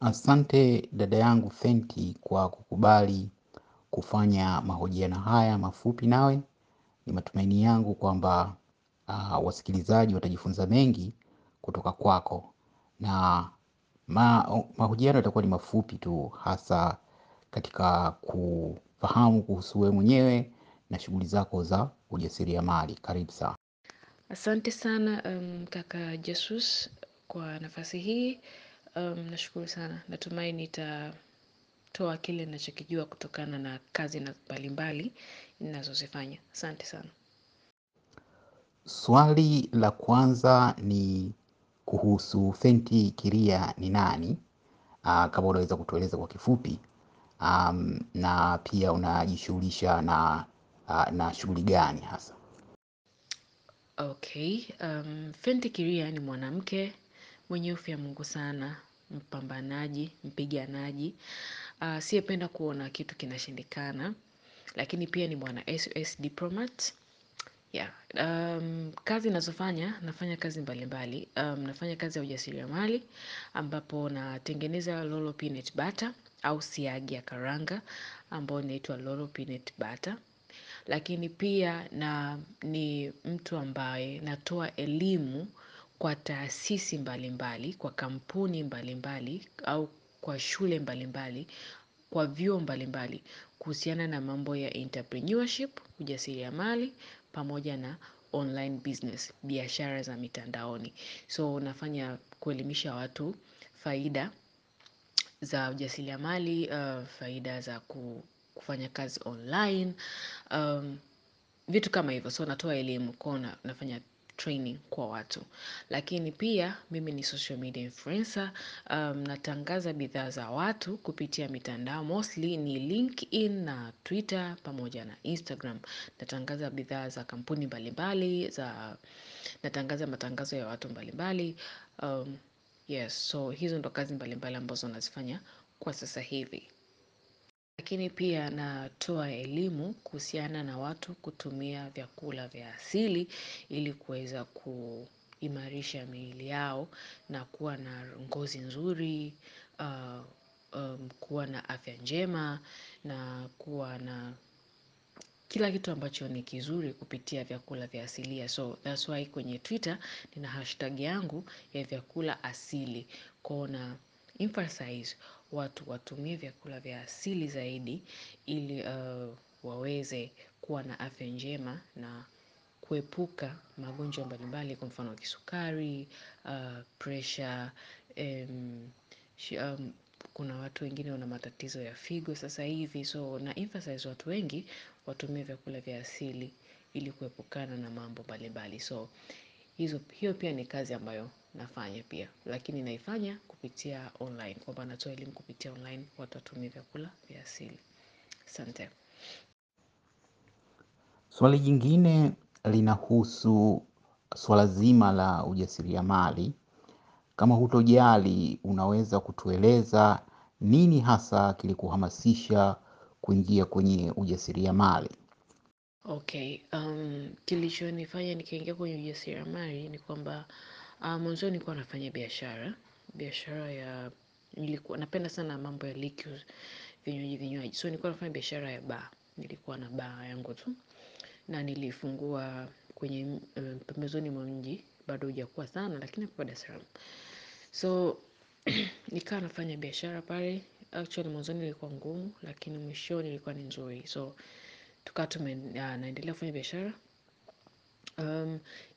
Asante dada yangu Fenty kwa kukubali kufanya mahojiano haya mafupi nawe. Ni matumaini yangu kwamba wasikilizaji watajifunza mengi kutoka kwako. Na mahojiano yatakuwa ni mafupi tu hasa katika kufahamu kuhusu wewe mwenyewe na shughuli zako za ujasiriamali. Karibu sana. Asante sana kaka Jesus kwa nafasi hii. Nashukuru sana. Natumai nitatoa kile ninachokijua kutokana na kazi mbalimbali ninazozifanya. Asante sana. Swali la kwanza ni kuhusu Fenty Kiria ni nani? Kama unaweza kutueleza kwa kifupi. Na pia unajishughulisha na shughuli gani hasa? Okay. Fenty Kiria ni mwanamke mwenye hofu ya Mungu sana, mpambanaji, mpiganaji. Asiyependa kuona kitu kinashindikana, lakini pia ni mwana SOS Diplomat. Yeah. Kazi ninazofanya, nafanya kazi mbalimbali. Nafanya kazi ya ujasiriamali, ambapo natengeneza Lolo Peanut Butter au siagi ya karanga, ambayo inaitwa Lolo Peanut Butter. Lakini pia na ni mtu ambaye natoa elimu kwa taasisi mbalimbali, kwa kampuni mbalimbali au kwa shule mbalimbali, kwa vyuo mbalimbali kuhusiana na mambo ya entrepreneurship, ujasiriamali, pamoja na online business, biashara za mitandaoni. So nafanya kuelimisha watu faida za ujasiriamali, faida za kufanya kazi online, vitu kama hivyo. So natoa elimu nafanya training kwa watu. Lakini pia mimi ni social media influencer, natangaza bidhaa za watu kupitia mitandao. Mostly ni LinkedIn na Twitter pamoja na Instagram. Natangaza bidhaa za kampuni mbalimbali, natangaza matangazo ya watu mbalimbali. Yes, so hizo ndo kazi mbalimbali ambazo nazifanya kwa sasa hivi. Lakini pia natoa elimu kuhusiana na watu kutumia vyakula vya asili ili kuweza kuimarisha miili yao na kuwa na ngozi nzuri, kuwa na afya njema na kuwa na kila kitu ambacho ni kizuri kupitia vyakula vya asilia. So that's why kwenye Twitter nina hashtag yangu ya vyakula asili. Kona na emphasize watu watumie vyakula vya asili zaidi ili waweze kuwa na afya njema na kuepuka magonjwa mbalimbali kwa mfano kisukari, pressure, kuna watu wengine wana matatizo ya figo sasa hivi. So na emphasize watu wengi watumie vyakula vya asili ili kuepukana na mambo mbalimbali. So hiyo pia ni kazi ambayo nafanya pia. Lakini naifanya kupitia online. Kwamba natoa elimu kupitia online watu watumie vyakula vya asili. Asante. Swali jingine linahusu swala zima la ujasiriamali. Kama hutojali unaweza kutueleza nini hasa kilikuhamasisha kuingia kwenye ujasiriamali? Okay, kilichonifanya nikaingia kwenye ujasiriamali ni kwamba mwanzoni nilikuwa nafanya biashara. Biashara ya, napenda sana mambo ya liquor vinywaji vinywaji. So nilikuwa nafanya biashara ya bar, nilikuwa na bar yangu tu. Na nilifungua kwenye pembezoni mwa mji, bado hujakuwa sana lakini kwa Dar es Salaam. So nikawa nafanya biashara pale, actually mwanzoni ilikuwa ngumu lakini mwishoni ilikuwa ni nzuri. So tukawa naendelea kufanya biashara.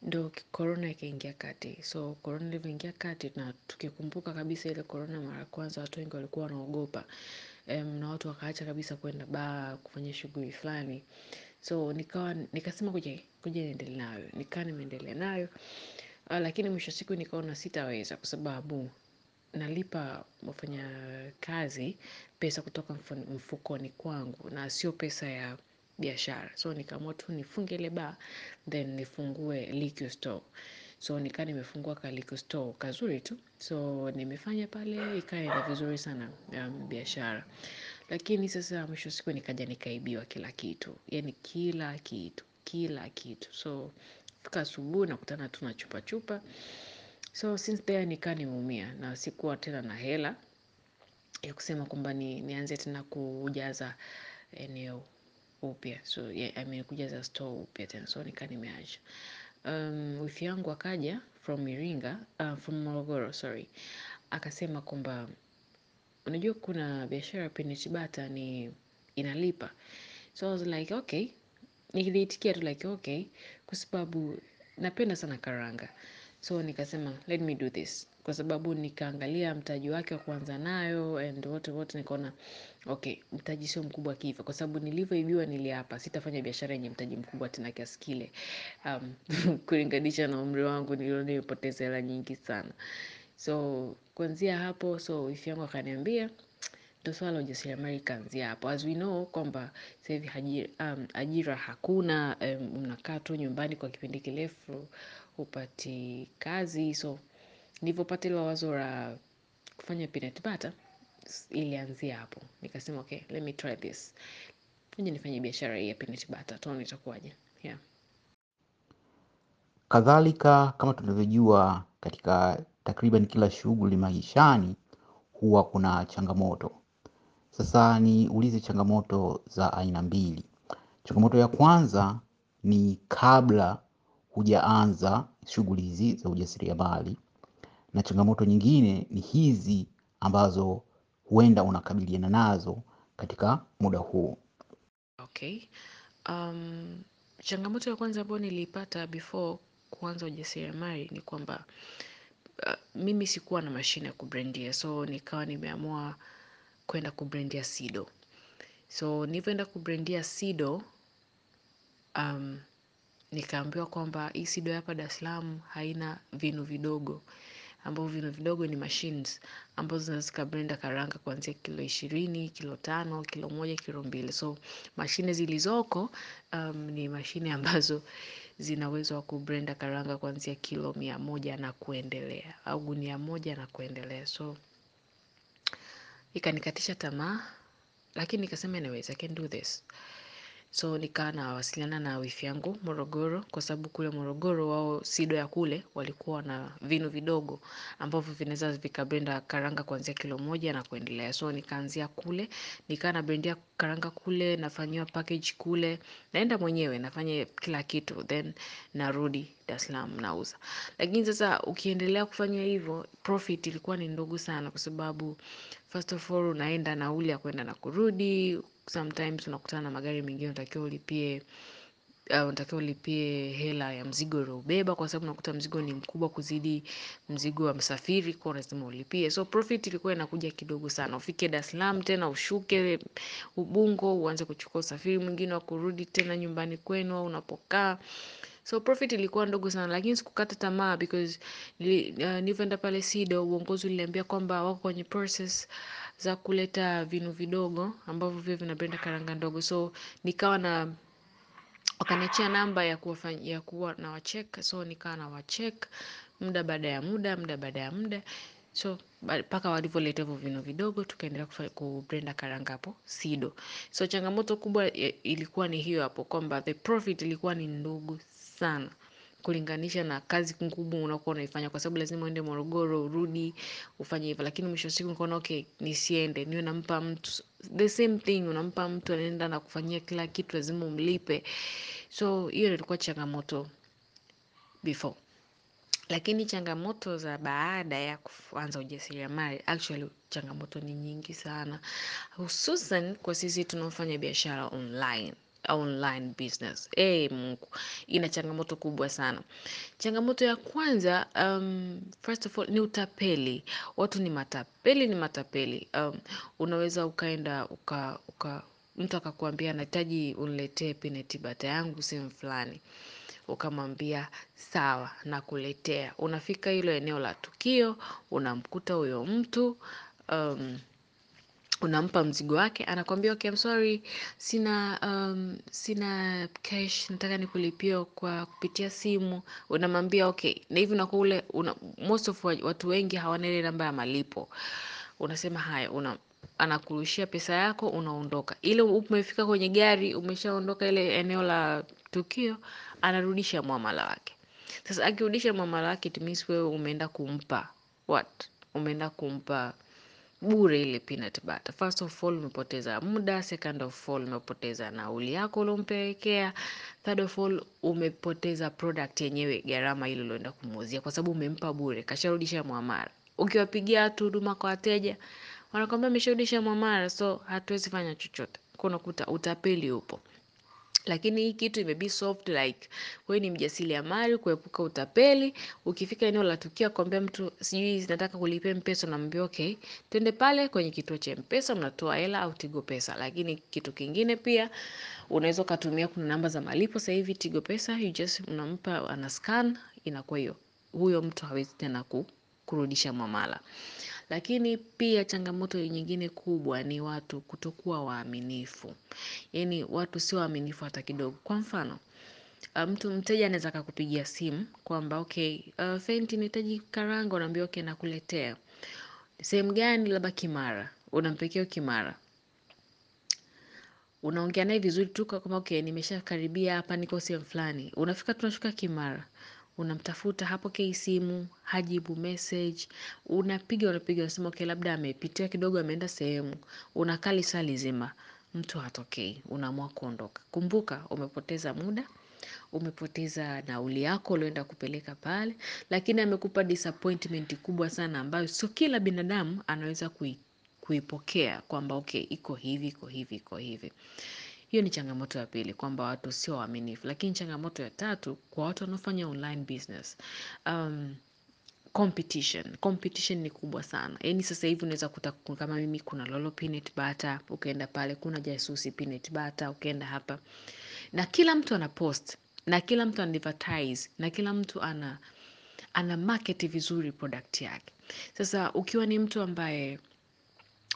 Ndo korona ikaingia kati. So korona ilivyoingia kati na tukikumbuka kabisa ile korona mara ya kwanza watu wengi walikuwa wanaogopa. Na watu wakaacha kabisa kwenda baa kufanya shughuli fulani. So nikasema ngoja niendelee nayo. nikaa nimeendelea nayo. Lakini mwisho siku nikaona sitaweza kwa sababu nalipa wafanyakazi pesa kutoka mfukoni kwangu na sio pesa ya biashara. So nikaamua tu nifunge ile bar then nifungue liquor store. So nikaa nimefungua ka liquor store kazuri tu. So nimefanya pale ikaenda vizuri sana biashara. Lakini sasa mwisho siku nikaja nikaibiwa kila kitu. yani kila kitu, kila kitu. So fika asubuhi nakutana tu na chupa chupa. So since there nikaa nimeumia na sikuwa tena na hela ya kusema kwamba ni, nianze tena kujaza eneo upya. So yeah, I mean, kujaza store upya tena. So nika nimeacha. Um, wifi yangu akaja from Iringa, uh, from Morogoro sorry, akasema kwamba unajua kuna biashara peanut butter ni inalipa, so I was like okay, niliitikia tu like okay, kwa sababu napenda sana karanga, so nikasema let me do this, kwa sababu nikaangalia mtaji wake wa kuanza nayo and wote wote, nikaona okay, mtaji sio mkubwa kivyo, kwa sababu nilivyoibiwa niliapa sitafanya biashara yenye mtaji mkubwa tena kiasi kile. Um, kulinganisha na umri wangu niliona nimepoteza hela nyingi sana, so kuanzia hapo, so wifi yangu akaniambia swala la ujasiriamali ikaanzia hapo. As we know kwamba sasa ajira, um, ajira hakuna, um, tu nyumbani kwa kipindi kirefu hupati kazi, so nilivyopata ile wazo la kufanya peanut butter ilianzia hapo. Nikasema okay, let me try this, ngoja nifanye biashara hii ya peanut butter, tuone itakuwaje. Yeah. Kadhalika, kama tunavyojua, katika takriban kila shughuli maishani huwa kuna changamoto. Sasa niulize changamoto za aina mbili. Changamoto ya kwanza ni kabla hujaanza shughuli hizi za ujasiriamali, na changamoto nyingine ni hizi ambazo huenda unakabiliana nazo katika muda huu. Okay. Um, changamoto ya kwanza ambayo niliipata before kuanza ujasiriamali ni kwamba uh, mimi sikuwa na mashine ya kubrandia, so nikawa nimeamua kwenda kubrandia Sido. So nilivyoenda kubrandia Sido, um, nikaambiwa kwamba hii Sido ya hapa Dar Salaam haina vinu vidogo, ambavyo vino vidogo ni machines ambazo zinaweza zikablenda karanga kuanzia kilo ishirini, kilo tano, kilo moja, kilo mbili. So mashine zilizoko um, ni mashine ambazo zina uwezo wa kubrenda karanga kuanzia kilo mia moja na kuendelea au gunia moja na kuendelea. So ikanikatisha tamaa, lakini nikasema anyways, I can do this. So nikawa nawasiliana na wifi yangu Morogoro, kwa sababu kule Morogoro wao Sido ya kule walikuwa na vinu vidogo ambavyo vinaweza vikabenda karanga kuanzia kilo moja na kuendelea. So nikaanzia kule, nikawa nabendia karanga kule, nafanyiwa package kule, naenda mwenyewe nafanya kila kitu then narudi Dar nauza. Lakini sasa ukiendelea kufanya hivyo, profit ilikuwa ni ndogo sana kwa sababu first of all unaenda nauli ya kwenda na kurudi, sometimes unakutana na magari mengine unatakiwa ulipie uh, unatakiwa ulipie hela ya mzigo ulioubeba, kwa sababu unakuta mzigo ni mkubwa kuzidi mzigo wa msafiri, kwa lazima ulipie. So profit ilikuwa inakuja kidogo sana. Ufike Dar Salaam tena ushuke Ubungo, uanze kuchukua usafiri mwingine wa kurudi tena nyumbani kwenu au unapokaa. So profit ilikuwa ndogo sana, lakini sikukata tamaa because uh, nilivyoenda pale Sido, uongozi uliniambia kwamba wako kwenye process za kuleta vinu vidogo ambavyo vio vinapenda karanga ndogo, so nikawa na wakaniachia namba ya kuwa, ya kuwa na wacheck, so nikawa na wacheck muda baada ya muda, muda baada ya muda, so mpaka walivyoleta hivyo vinu vidogo, tukaendelea kubrenda karanga hapo Sido. So changamoto kubwa ilikuwa ni hiyo hapo kwamba the profit ilikuwa ni ndogo sana kulinganisha na kazi kubwa unakuwa unaifanya, kwa sababu lazima uende Morogoro urudi ufanye hivyo, lakini mwisho wa siku nikaona okay, nisiende. Niwe nampa mtu the same thing, unampa mtu anaenda na kufanyia kila kitu, lazima umlipe. So hiyo ilikuwa changamoto before, lakini changamoto za baada ya kuanza ujasiriamali, actually changamoto ni nyingi sana, hususan kwa sisi tunaofanya biashara online online business. Hey, Mungu, ina changamoto kubwa sana. Changamoto ya kwanza, um, first of all ni utapeli. Watu ni matapeli, ni matapeli. Um, unaweza ukaenda uka, uka mtu akakuambia nahitaji uniletee pinetibata yangu sehemu fulani, ukamwambia sawa, nakuletea. Unafika hilo eneo la tukio, unamkuta huyo mtu um, unampa mzigo wake, anakwambia okay, I'm sorry, sina um, sina cash, nataka nikulipia kwa kupitia simu. Unamwambia okay, na hivi unakuwa ule una, most of watu wengi hawana ile namba ya malipo. Unasema haya, una anakurushia pesa yako, unaondoka. Ile umefika kwenye gari, umeshaondoka ile eneo la tukio, anarudisha mwamala wake. Sasa akirudisha mwamala wake, it means wewe umeenda kumpa what? Umeenda kumpa bure ile peanut butter. First of all umepoteza muda, second of all umepoteza nauli yako uliompelekea, third of all umepoteza product yenyewe gharama ile ulioenda kumuuzia kwa sababu umempa bure, kasharudisha mwamara. Ukiwapigia watu huduma kwa wateja, wanakwambia amesharudisha mwamara, so hatuwezi fanya chochote. Kwa utapeli upo. Lakini hii kitu imebi soft like wewe ni mjasiriamali kuepuka utapeli. Ukifika eneo la tukio kuambia mtu sijui nataka kulipia M-Pesa okay, twende pale kwenye kituo cha M-Pesa mnatoa hela au Tigo Pesa. Lakini kitu kingine pia unaweza ukatumia kuna namba za malipo sasa hivi Tigo Pesa you just unampa ana scan inakuwa hiyo. Huyo mtu hawezi tena kurudisha muamala. Lakini pia changamoto nyingine kubwa ni watu kutokuwa waaminifu. Yaani watu sio waaminifu hata kidogo. Kwa mfano, mtu mteja anaweza akakupigia simu kwamba okay, uh, Fenty nahitaji karanga, unaambia okay, nakuletea. Sehemu gani? Labda Kimara, unampelekea Kimara. Unaongea naye vizuri tu kama okay, nimeshakaribia hapa, niko sehemu fulani. Unafika tunashuka Kimara unamtafuta hapokei simu, hajibu message, unapiga unapiga unasema okay, labda amepitia kidogo ameenda sehemu, unakaa lisaa lizima, mtu hatokei, unaamua kuondoka. Kumbuka umepoteza muda, umepoteza nauli yako ulioenda kupeleka pale, lakini amekupa disappointment kubwa sana ambayo sio kila binadamu anaweza kui, kuipokea kwamba okay, iko hivi, iko hivi, iko hivi. Hiyo ni changamoto ya pili kwamba watu sio waaminifu. Lakini changamoto ya tatu kwa watu wanaofanya online business. Um, competition. Competition ni kubwa sana. Yaani sasa hivi unaweza kuta kama mimi kuna Lolo peanut butter, ukienda pale kuna Jasusi peanut butter, ukienda hapa. Na kila mtu ana post, na kila mtu ana advertise, na kila mtu ana ana market vizuri product yake. Sasa ukiwa ni mtu ambaye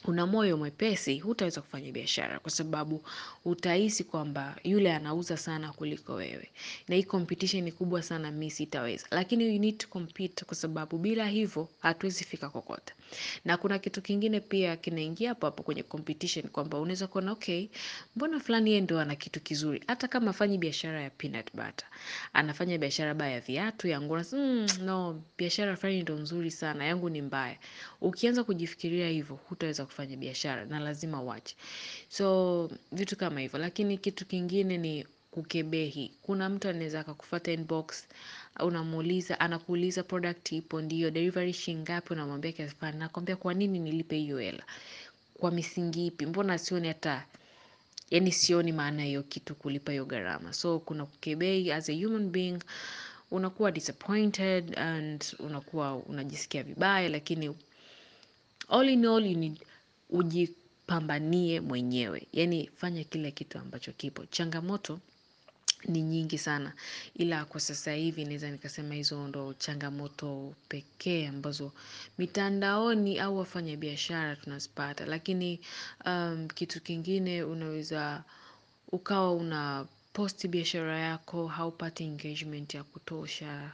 una moyo mwepesi, hutaweza kufanya biashara kwa sababu utahisi kwamba yule anauza sana kuliko wewe. Na hii competition ni kubwa sana mimi sitaweza. Lakini you need to compete kwa sababu bila hivyo hatuwezi fika kokote. Na kuna kitu kingine pia kinaingia hapo hapo kwenye competition kwamba unaweza kuona okay, mbona fulani yeye ndo ana kitu kizuri. Hata kama afanyi biashara ya peanut butter. Anafanya biashara baya ya viatu, ya nguo, mm, no, biashara fulani ndo nzuri sana, yangu ni mbaya. Ukianza kujifikiria hivyo, hutaweza kufanya biashara na lazima uache. So vitu kama hivyo, lakini kitu kingine ni kukebehi. Kuna mtu anaweza akakufuata inbox, unamuuliza, anakuuliza product ipo ndio, delivery shingapi, unamwambia kiasi nakwambia kwa nini nilipe hiyo hela? Kwa misingi ipi? Mbona sioni hata yaani sioni maana hiyo kitu kulipa hiyo gharama. So kuna kukebehi as a human being, unakuwa disappointed and unakuwa unajisikia vibaya, lakini all in all you need ujipambanie mwenyewe. Yaani fanya kile kitu ambacho kipo. Changamoto ni nyingi sana. Ila kwa sasa hivi naweza nikasema hizo ndo changamoto pekee ambazo mitandaoni au wafanyabiashara tunazipata. Lakini um, kitu kingine unaweza ukawa unaposti biashara yako, haupati engagement ya kutosha.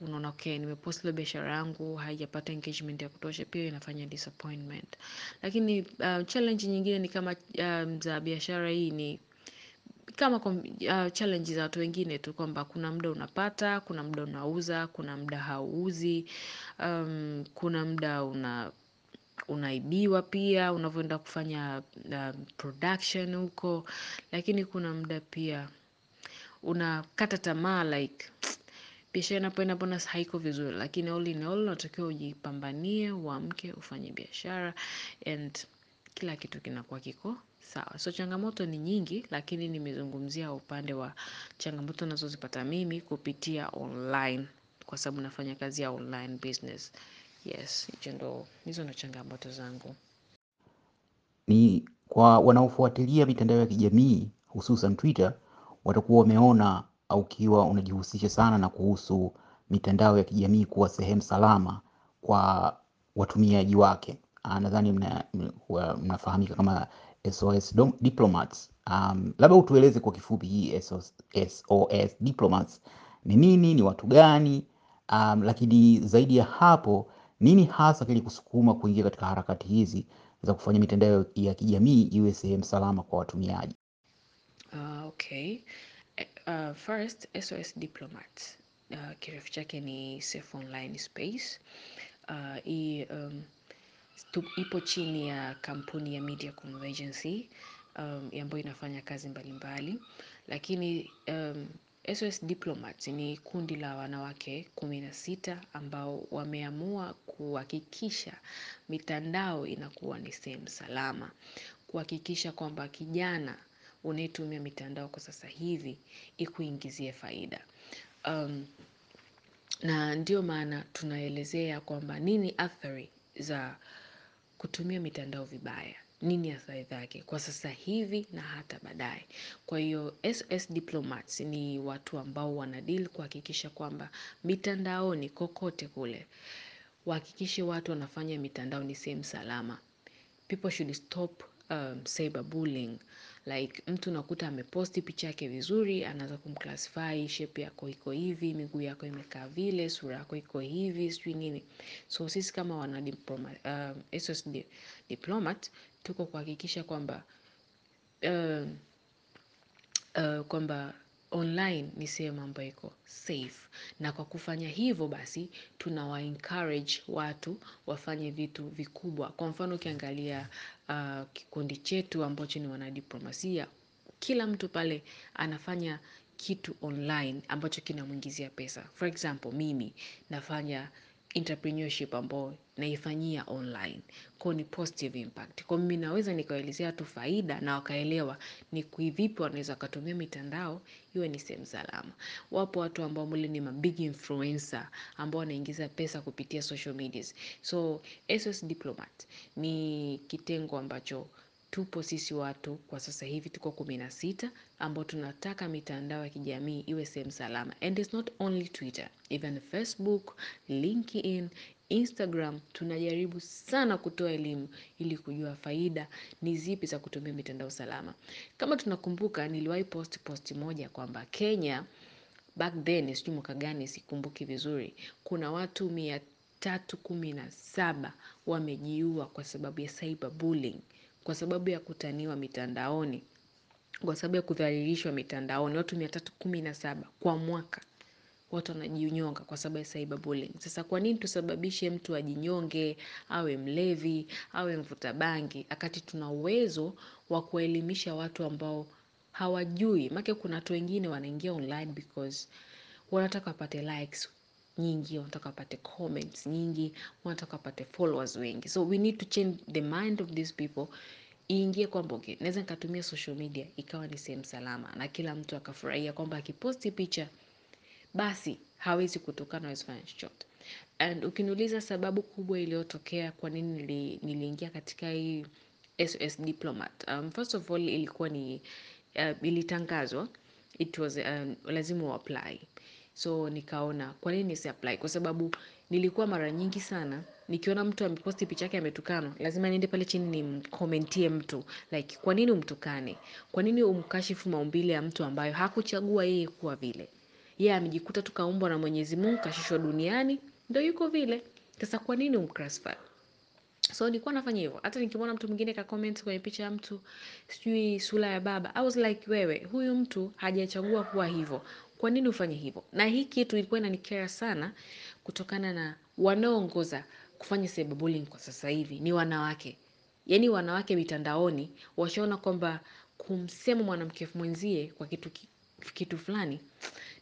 Unaona okay, nimepost biashara yangu, haijapata engagement ya kutosha, pia inafanya disappointment. Lakini uh, challenge nyingine ni kama um, za biashara hii ni kama uh, challenge za watu wengine tu kwamba kuna muda unapata, kuna muda unauza, kuna muda hauuzi, um, kuna muda una unaibiwa pia, unavyoenda kufanya uh, production huko, lakini kuna muda pia unakata tamaa like biashara inapoenda haiko vizuri, lakini all in all unatakiwa ujipambanie, uamke, ufanye biashara and kila kitu kinakuwa kiko sawa. So changamoto ni nyingi, lakini nimezungumzia upande wa changamoto nazozipata mimi kupitia online kwa sababu nafanya kazi ya online business. Yes, ndo, hizo ndo changamoto zangu. Ni kwa wanaofuatilia mitandao ya kijamii hususan Twitter, watakuwa wameona ukiwa unajihusisha sana na kuhusu mitandao ya kijamii kuwa sehemu salama kwa watumiaji wake. Nadhani mna, mnafahamika kama SOS Diplomats. Labda utueleze kwa kifupi hii SOS, Diplomats ni nini, ni watu gani? Lakini zaidi ya hapo nini hasa kilikusukuma kuingia katika harakati hizi za kufanya mitandao ya kijamii iwe sehemu salama kwa watumiaji? Uh, okay. Uh, first, SOS Diplomat Uh, kirefu chake ni Safe Online Space. Uh, hii um, ipo chini ya kampuni ya Media Convergency um, ambayo inafanya kazi mbalimbali mbali. Lakini um, SOS Diplomat ni kundi la wanawake kumi na sita ambao wameamua kuhakikisha mitandao inakuwa ni sehemu salama, kuhakikisha kwamba kijana unayetumia mitandao kwa sasa hivi ikuingizie faida. Um, na ndio maana tunaelezea kwamba nini athari za kutumia mitandao vibaya, nini athari zake kwa sasa hivi na hata baadaye. Kwa hiyo SS Diplomats ni watu ambao wanadili kuhakikisha kwamba mitandaoni kokote kule, wahakikishe watu wanafanya mitandao ni sehemu salama. People should stop um, cyberbullying like mtu unakuta ameposti picha yake vizuri, anaanza kumclassify shape yako iko hivi, miguu yako imekaa vile, sura yako iko hivi, sijui nini. So sisi kama wana diploma, uh, SOS di, diplomat tuko kuhakikisha kwamba uh, uh, kwamba online ni sehemu ambayo iko safe, na kwa kufanya hivyo basi tunawa encourage watu wafanye vitu vikubwa. Kwa mfano ukiangalia uh, kikundi chetu ambacho ni wanadiplomasia, kila mtu pale anafanya kitu online ambacho kinamwingizia pesa. For example, mimi nafanya entrepreneurship ambao naifanyia online kwa ni positive impact. Kwa mimi naweza nikawaelezea tu faida na wakaelewa ni vipi wanaweza wakatumia mitandao iwe ni sehemu salama. Wapo watu ambao mle ni mabig influencer ambao wanaingiza pesa kupitia social medias. So SOS Diplomat ni kitengo ambacho tupo sisi watu kwa sasa hivi tuko kumi na sita ambao tunataka mitandao ya kijamii iwe sehemu salama. And it's not only Twitter, even Facebook, LinkedIn, Instagram tunajaribu sana kutoa elimu ili kujua faida ni zipi za kutumia mitandao salama. Kama tunakumbuka niliwahi post post moja kwamba Kenya back then, sijui mwaka gani sikumbuki vizuri, kuna watu mia tatu kumi na saba wamejiua kwa sababu ya cyberbullying, kwa sababu ya kutaniwa mitandaoni, kwa sababu ya kudhalilishwa mitandaoni, watu mia tatu kumi na saba kwa mwaka watu wanajinyonga kwa sababu ya cyberbullying. Sasa kwa nini tusababishe mtu ajinyonge, awe mlevi, awe mvuta bangi, akati tuna uwezo wa kuwaelimisha watu ambao hawajui. Maana kuna watu wengine wanaingia online because wanataka wapate likes nyingi, wanataka wapate comments nyingi, wanataka wapate followers wengi. So we need to change the mind of these people iingie kwamba okay, naweza nikatumia social media ikawa ni sehemu salama na kila mtu akafurahia kwamba akiposti picha basi hawezi kutokana hawezi fanya chochote. And ukiniuliza sababu kubwa iliyotokea kwa nini nili, niliingia katika hii SOS Diplomat. Um, first of all ilikuwa ni uh, ilitangazwa it was um, lazima uapply. So nikaona kwa nini nisi apply? Kwa sababu nilikuwa mara nyingi sana nikiona mtu ameposti picha yake ametukanwa, lazima niende pale chini nimkomentie mtu like, kwa nini umtukane? Kwa nini umkashifu maumbile ya mtu ambayo hakuchagua yeye kuwa vile? Yeye amejikuta tu kaumbwa na Mwenyezi Mungu, kashishwa duniani, ndio yuko vile. Sasa kwa nini umclassify? So nilikuwa nafanya hivyo. Hata nikimwona mtu mwingine ka comment kwenye picha ya mtu sijui sura ya baba, I was like, wewe huyu mtu hajachagua kuwa hivyo, kwa nini ufanye hivyo? Na hii kitu ilikuwa inanikera sana, kutokana na wanaoongoza kufanya cyberbullying kwa sasa hivi ni wanawake. Yaani wanawake mitandaoni washaona kwamba kumsema mwanamke mwenzie kwa kitu fulani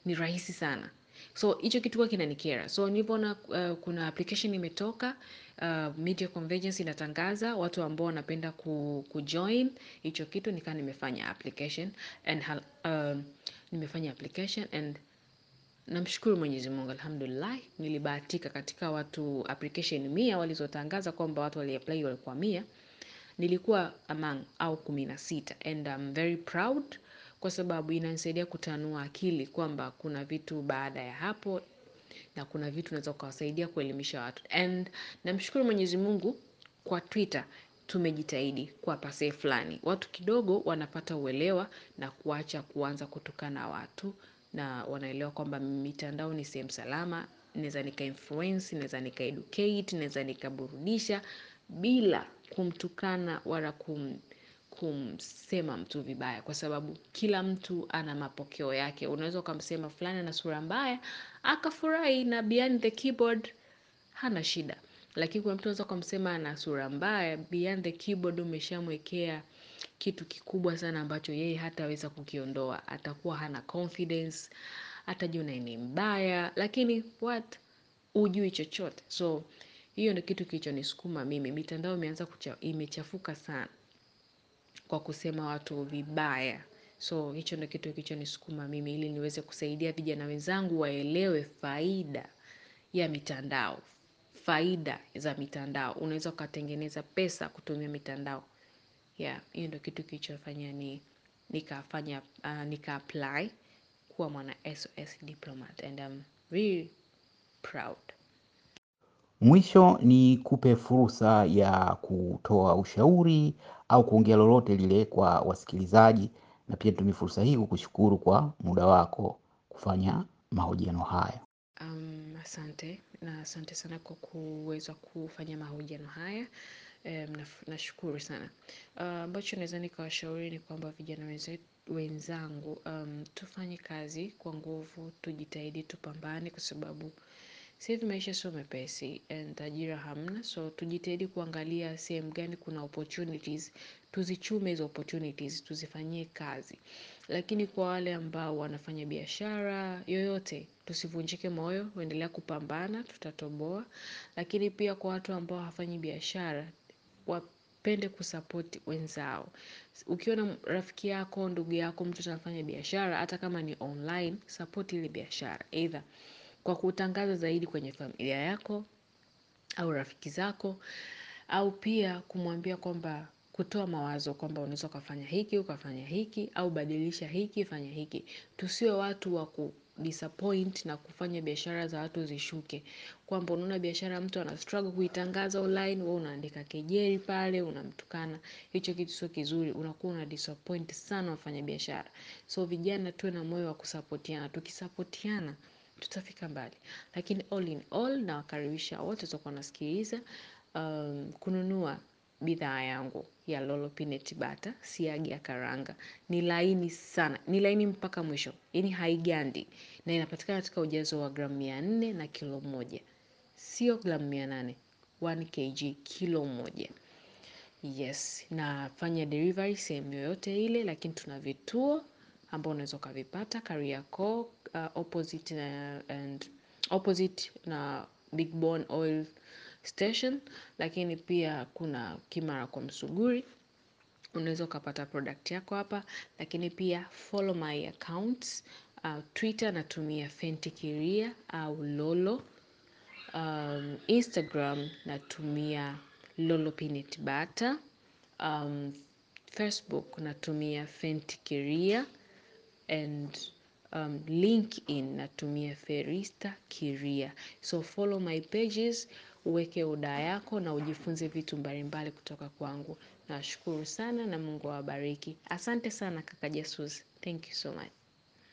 ni rahisi sana. So hicho kitu huwa kinanikera. So nilivyoona uh, kuna application imetoka uh, Media Convergence inatangaza watu ambao wanapenda ku, kujoin hicho kitu, nikaa nimefanya application and uh, nimefanya application and namshukuru Mwenyezi Mungu, alhamdulillah, nilibahatika katika watu application mia walizotangaza kwamba watu waliapply walikuwa mia, nilikuwa among au kumi na sita and I'm very proud kwa sababu inanisaidia kutanua akili kwamba kuna vitu baada ya hapo na kuna vitu unaweza ukawasaidia kuelimisha watu. And namshukuru Mwenyezi Mungu kwa Twitter tumejitahidi kwa pasee fulani, watu kidogo wanapata uelewa na kuacha kuanza kutukana watu na wanaelewa kwamba mitandao ni sehemu salama, naweza nika influence, naweza nika educate, naweza nikaburudisha bila kumtukana wala kumsema mtu vibaya, kwa sababu kila mtu ana mapokeo yake. Unaweza ukamsema fulani ana sura mbaya akafurahi, na behind the keyboard hana shida. lakini kuna mtu unaweza ukamsema ana sura mbaya, behind the keyboard umeshamwekea kitu kikubwa sana ambacho yeye hataweza kukiondoa, atakuwa hana confidence, atajiona ni mbaya, lakini what ujui chochote. So hiyo ndio kitu kilichonisukuma mimi. Mitandao imeanza imechafuka sana kwa kusema watu vibaya. So hicho ndo kitu kilichonisukuma mimi ili niweze kusaidia vijana wenzangu waelewe faida ya mitandao. Faida za mitandao. Unaweza ukatengeneza pesa kutumia mitandao. Yeah, hiyo ndo kitu kilichofanya ni nikafanya uh, nika apply kuwa mwana SOS diplomat and I'm really proud. Mwisho ni kupe fursa ya kutoa ushauri au kuongea lolote lile kwa wasikilizaji, na pia nitumie fursa hii kukushukuru kwa muda wako kufanya mahojiano haya. Asante na asante sana kwa kuweza kufanya mahojiano haya. Nashukuru sana ambacho naweza nikawashauri ni kwamba vijana wenzangu, tufanye kazi kwa nguvu, tujitahidi, tupambane kwa sababu sasa hivi maisha sio mepesi and ajira hamna, so tujitahidi kuangalia sehemu gani kuna opportunities, tuzichume hizo opportunities, tuzifanyie kazi. Lakini kwa wale ambao wanafanya biashara yoyote, tusivunjike moyo, endelea kupambana, tutatoboa. Lakini pia kwa watu ambao hawafanyi biashara, wapende kusapoti wenzao. Ukiona rafiki yako, ndugu yako, mtu anafanya biashara, hata kama ni online, support ile biashara. Either kwa kutangaza zaidi kwenye familia yako au rafiki zako au pia kumwambia kwamba kutoa mawazo kwamba unaweza ukafanya hiki ukafanya hiki au badilisha hiki fanya hiki. Tusiwe watu wa kudisappoint na kufanya biashara za watu zishuke. Kwamba unaona biashara mtu ana struggle kuitangaza online, wewe unaandika kejeli pale, unamtukana. Hicho kitu sio kizuri, unakuwa una disappoint sana wafanya biashara. So vijana tuwe na moyo wa kusapotiana. Tukisapotiana, tutafika mbali. Lakini all in all nawakaribisha wote watakuwa wanasikiliza um, kununua bidhaa yangu ya Lolo Peanut siagi ya karanga. Ni laini sana, ni laini mpaka mwisho, yani haigandi na inapatikana katika ujazo wa gramu mia nne na kilo moja. Sio gramu mia nane, 1 kg kilo moja. Yes, nafanya delivery sehemu yoyote ile, lakini tuna vituo ambao unaweza ukavipata Kariakoo, uh, opposite na, and opposite na Big Bone Oil Station, lakini pia kuna Kimara kwa Msuguri. Unaweza ukapata product yako hapa, lakini pia follow my accounts. Uh, Twitter natumia Fenty Kiria au Lolo. Um, Instagram natumia Lolo Peanut Butter. Um, Facebook natumia Fenty Kiria and um, LinkedIn natumia Ferista Kiria. So follow my pages, uweke oda yako na ujifunze vitu mbalimbali kutoka kwangu. Nashukuru sana na Mungu awabariki. Asante sana kaka Jesus. Thank you so much.